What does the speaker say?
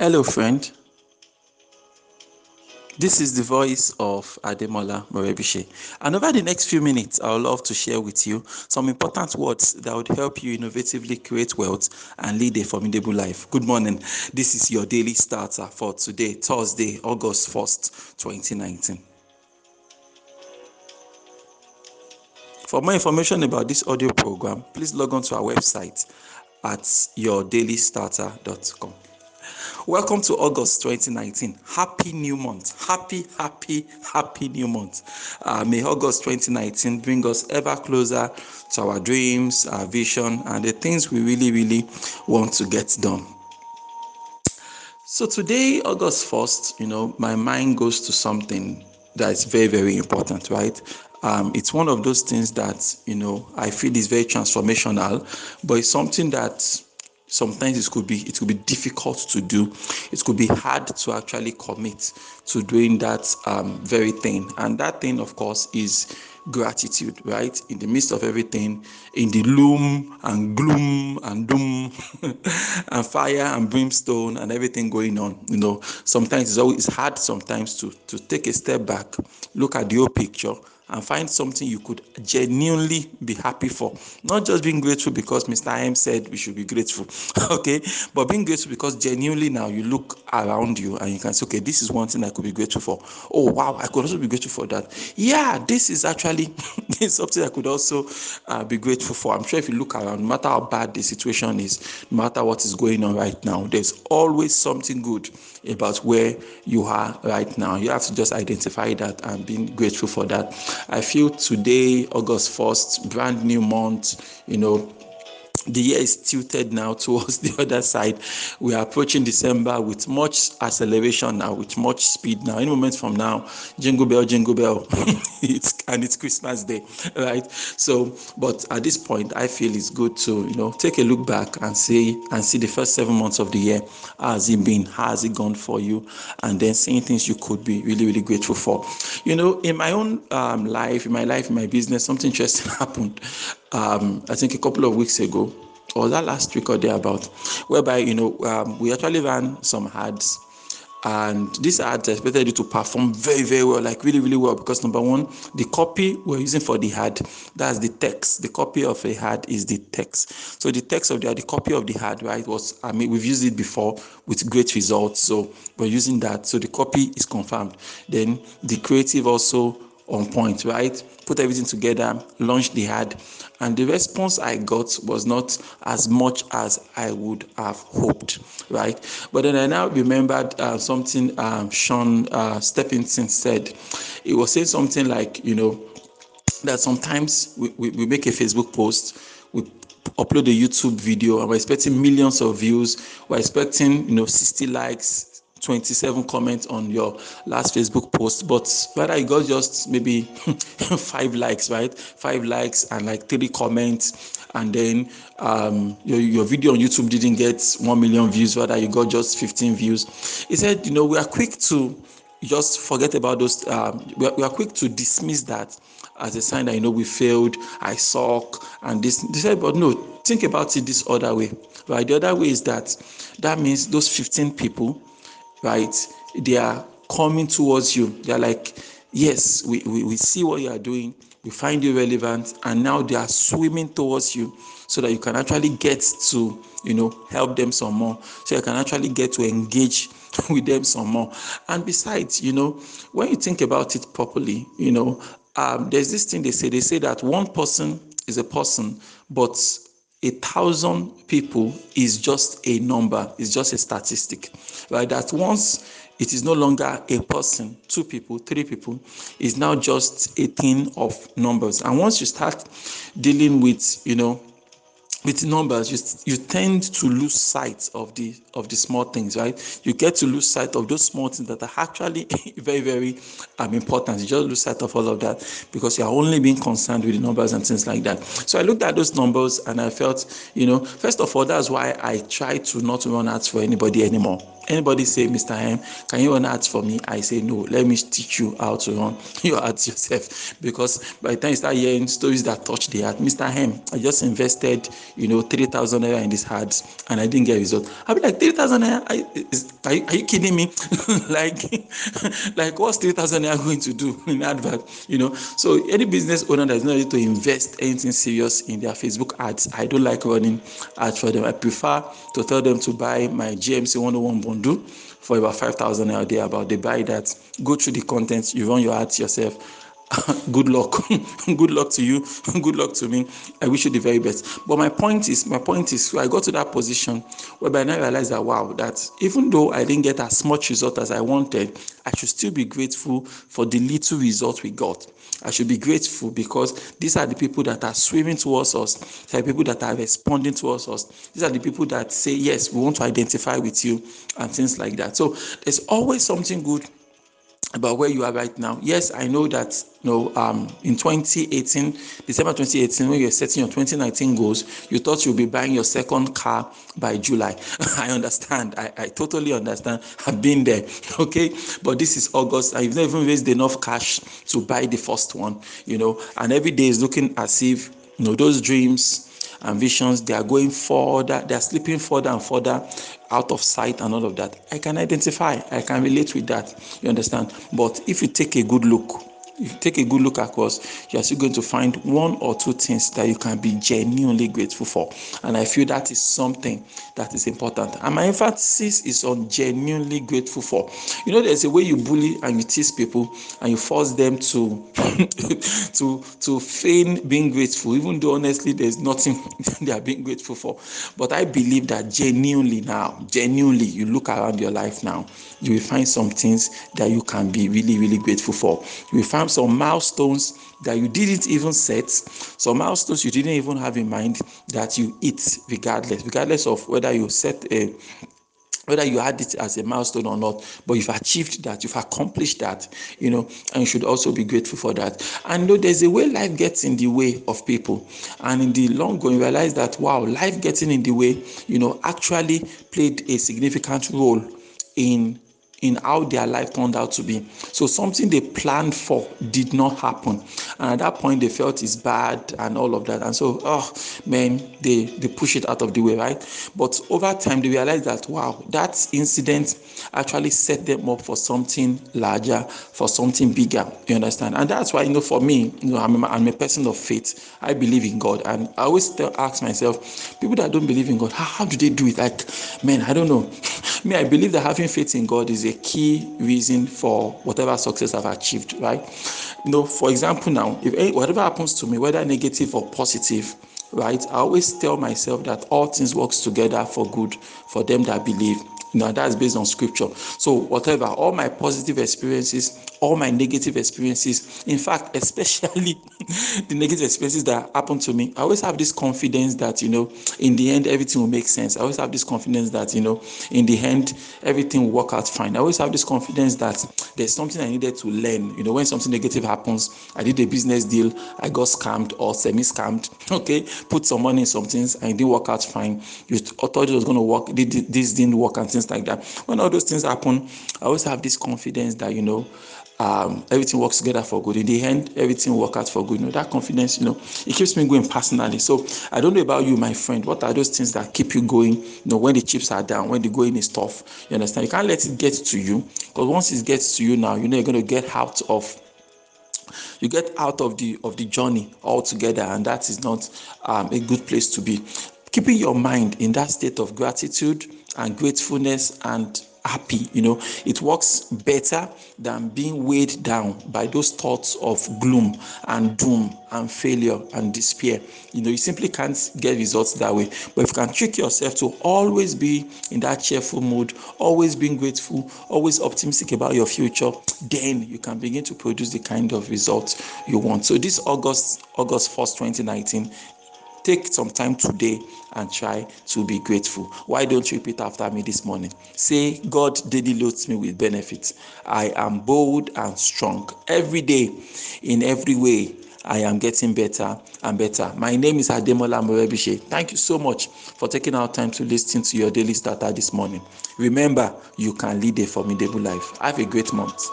Hello, friend. This is the voice of Ademola Morebishe. And over the next few minutes, I would love to share with you some important words that would help you innovatively create wealth and lead a formidable life. Good morning. This is your daily starter for today, Thursday, August 1st, 2019. For more information about this audio program, please log on to our website at yourdailystarter.com. Welcome to August 2019. Happy new month. Happy, happy, happy new month. Uh, may August 2019 bring us ever closer to our dreams, our vision, and the things we really, really want to get done. So today, August 1st, you know, my mind goes to something that's very, very important, right? Um, it's one of those things that, you know, I feel is very transformational, but it's something that sometimes it could be it could be difficult to do. It could be hard to actually commit to doing that um, very thing. And that thing of course is gratitude right? In the midst of everything in the loom and gloom and doom and fire and brimstone and everything going on you know sometimes it's always hard sometimes to to take a step back look at the whole picture and find something you could genuinely be happy for. Not just being grateful because Mr. M said we should be grateful, okay, but being grateful because genuinely now you look around you and you can say, okay, this is one thing I could be grateful for. Oh, wow, I could also be grateful for that. Yeah, this is actually something I could also uh, be grateful for. I'm sure if you look around, no matter how bad the situation is, no matter what is going on right now, there's always something good about where you are right now. You have to just identify that and be grateful for that. I feel today, August 1st, brand new month, you know, the year is tilted now towards the other side. We are approaching December with much acceleration now, with much speed now. Any moment from now, jingle bell, jingle bell, it's and it's Christmas Day, right? So, but at this point, I feel it's good to you know take a look back and see and see the first seven months of the year. Has it been? How has it gone for you? And then seeing things you could be really, really grateful for. You know, in my own um, life, in my life, in my business, something interesting happened um, I think a couple of weeks ago, or that last week or thereabout, whereby you know um, we actually ran some ads, and these ads expected you to perform very very well, like really really well, because number one, the copy we're using for the ad, that's the text. The copy of a ad is the text. So the text of the ad, the copy of the ad, right, was I mean we've used it before with great results. So we're using that. So the copy is confirmed. Then the creative also on point, right? Put everything together, launched the ad, and the response I got was not as much as I would have hoped, right? But then I now remembered uh, something um, Sean uh, said. He was saying something like, you know, that sometimes we, we, we make a Facebook post, we upload a YouTube video, and we're expecting millions of views, we're expecting, you know, 60 likes, 27 comments on your last Facebook post, but rather you got just maybe five likes, right? Five likes and like three comments, and then um, your, your video on YouTube didn't get 1 million views, rather you got just 15 views. He said, you know, we are quick to just forget about those, um, we, are, we are quick to dismiss that as a sign that you know we failed, I suck, and this. They said, but no, think about it this other way. Right? The other way is that that means those 15 people right? They are coming towards you. They're like, yes, we, we, we see what you are doing, we find you relevant, and now they are swimming towards you so that you can actually get to, you know, help them some more. So you can actually get to engage with them some more. And besides, you know, when you think about it properly, you know, um, there's this thing they say, they say that one person is a person, but a thousand people is just a number, it's just a statistic, right? That once it is no longer a person, two people, three people, is now just a thing of numbers. And once you start dealing with, you know, with numbers you, you tend to lose sight of the of the small things right? You get to lose sight of those small things that are actually very very um, important. You just lose sight of all of that because you are only being concerned with the numbers and things like that. So i looked at those numbers and i felt you know first of all that's why i try to not run ads for anybody anymore. Anybody say mr m can you run ads for me? I say no let me teach you how to run your ads yourself. Because by the time you start hearing stories that touch the heart mr m i just invested you know, 3,000 naira in these ads and I didn't get result. I'll be like, 3,000 naira? Are, are, you kidding me? like, like what's 3,000 naira going to do in advert? You know, so any business owner that's not ready to invest anything serious in their Facebook ads, I don't like running ads for them. I prefer to tell them to buy my GMC 101 bundle for about 5,000 naira a day about they buy that, go through the content, you run your ads yourself good luck good luck to you good luck to me i wish you the very best but my point is my point is i got to that position whereby i realized that wow that even though i didn't get as much result as i wanted i should still be grateful for the little result we got I should be grateful because these are the people that are swimming towards us. These are the people that are responding towards us. These are the people that say, Yes, we want to identify with you, and things like that. So there's always something good about where you are right now. Yes, I know that you know um, in 2018, December 2018, when you're setting your 2019 goals, you thought you'll be buying your second car by July. I understand. I, I totally understand. I've been there. Okay, but this is August, you've not even raised enough cash to buy the first one. You know, and every day is looking as if you know those dreams and visions they are going further they are slipping further and further out of sight and all of that. I can identify i can relate with that you understand? But if you take a good look you take a good look across, you're still going to find one or two things that you can be genuinely grateful for. And I feel that is something that is important. And my emphasis is on genuinely grateful for. You know, there's a way you bully and you tease people and you force them to to to feign being grateful, even though honestly there's nothing they are being grateful for. But I believe that genuinely now, genuinely, you look around your life now, you will find some things that you can be really, really grateful for. You will find some milestones that you didn't even set, some milestones you didn't even have in mind that you hit regardless, regardless of whether you set a whether you had it as a milestone or not, but you've achieved that, you've accomplished that, you know, and you should also be grateful for that. And know, there's a way life gets in the way of people, and in the long run, you realize that wow, life getting in the way, you know, actually played a significant role in in how their life turned out to be. So something they planned for did not happen. And at that point they felt it's bad and all of that. And so, oh man, they, they push it out of the way, right? But over time they realized that wow, that incident actually set them up for something larger, for something bigger. You understand? And that's why, you know, for me, you know, I'm a, I'm a person of faith. I believe in God. And I always tell, ask myself, people that don't believe in God, how, how do they do it? Like, man, I don't know. me, I believe that having faith in God is a key reason for whatever success I've achieved, right? You know, for example, now, if whatever happens to me, whether negative or positive, right, I always tell myself that all things works together for good for them that believe. Now that's based on scripture. So whatever, all my positive experiences, all my negative experiences, in fact, especially the negative experiences that happen to me, I always have this confidence that you know, in the end, everything will make sense. I always have this confidence that you know, in the end, everything will work out fine. I always have this confidence that there's something I needed to learn. You know, when something negative happens, I did a business deal, I got scammed or semi-scammed. Okay, put some money in some things and it didn't work out fine. You thought it was going to work, this didn't work, and things like that. When all those things happen, I always have this confidence that you know um, everything works together for good. In the end, everything works out for good. You know that confidence, you know, it keeps me going personally. So I don't know about you, my friend. What are those things that keep you going? You know, when the chips are down, when the going is tough. You understand? You can't let it get to you because once it gets to you now, you know you're going to get out of you get out of the of the journey altogether and that is not um, a good place to be keeping your mind in that state of gratitude and gratefulness and happy you know. It works better than being weighed down by those thoughts of gloom and doom and failure and despair. You know you simply can't get results that way. But if you can trick yourself to always be in that cheerful mood always being grateful always optimistic about your future then you can begin to produce the kind of results you want. So this august august 1st 2019 Take some time today and try to be grateful. Why don't you repeat after me this morning? Say, God daily loads me with benefits. I am bold and strong. Every day, in every way, I am getting better and better. My name is Ademola Morebishe. Thank you so much for taking our time to listen to your daily starter this morning. Remember, you can lead a formidable life. Have a great month.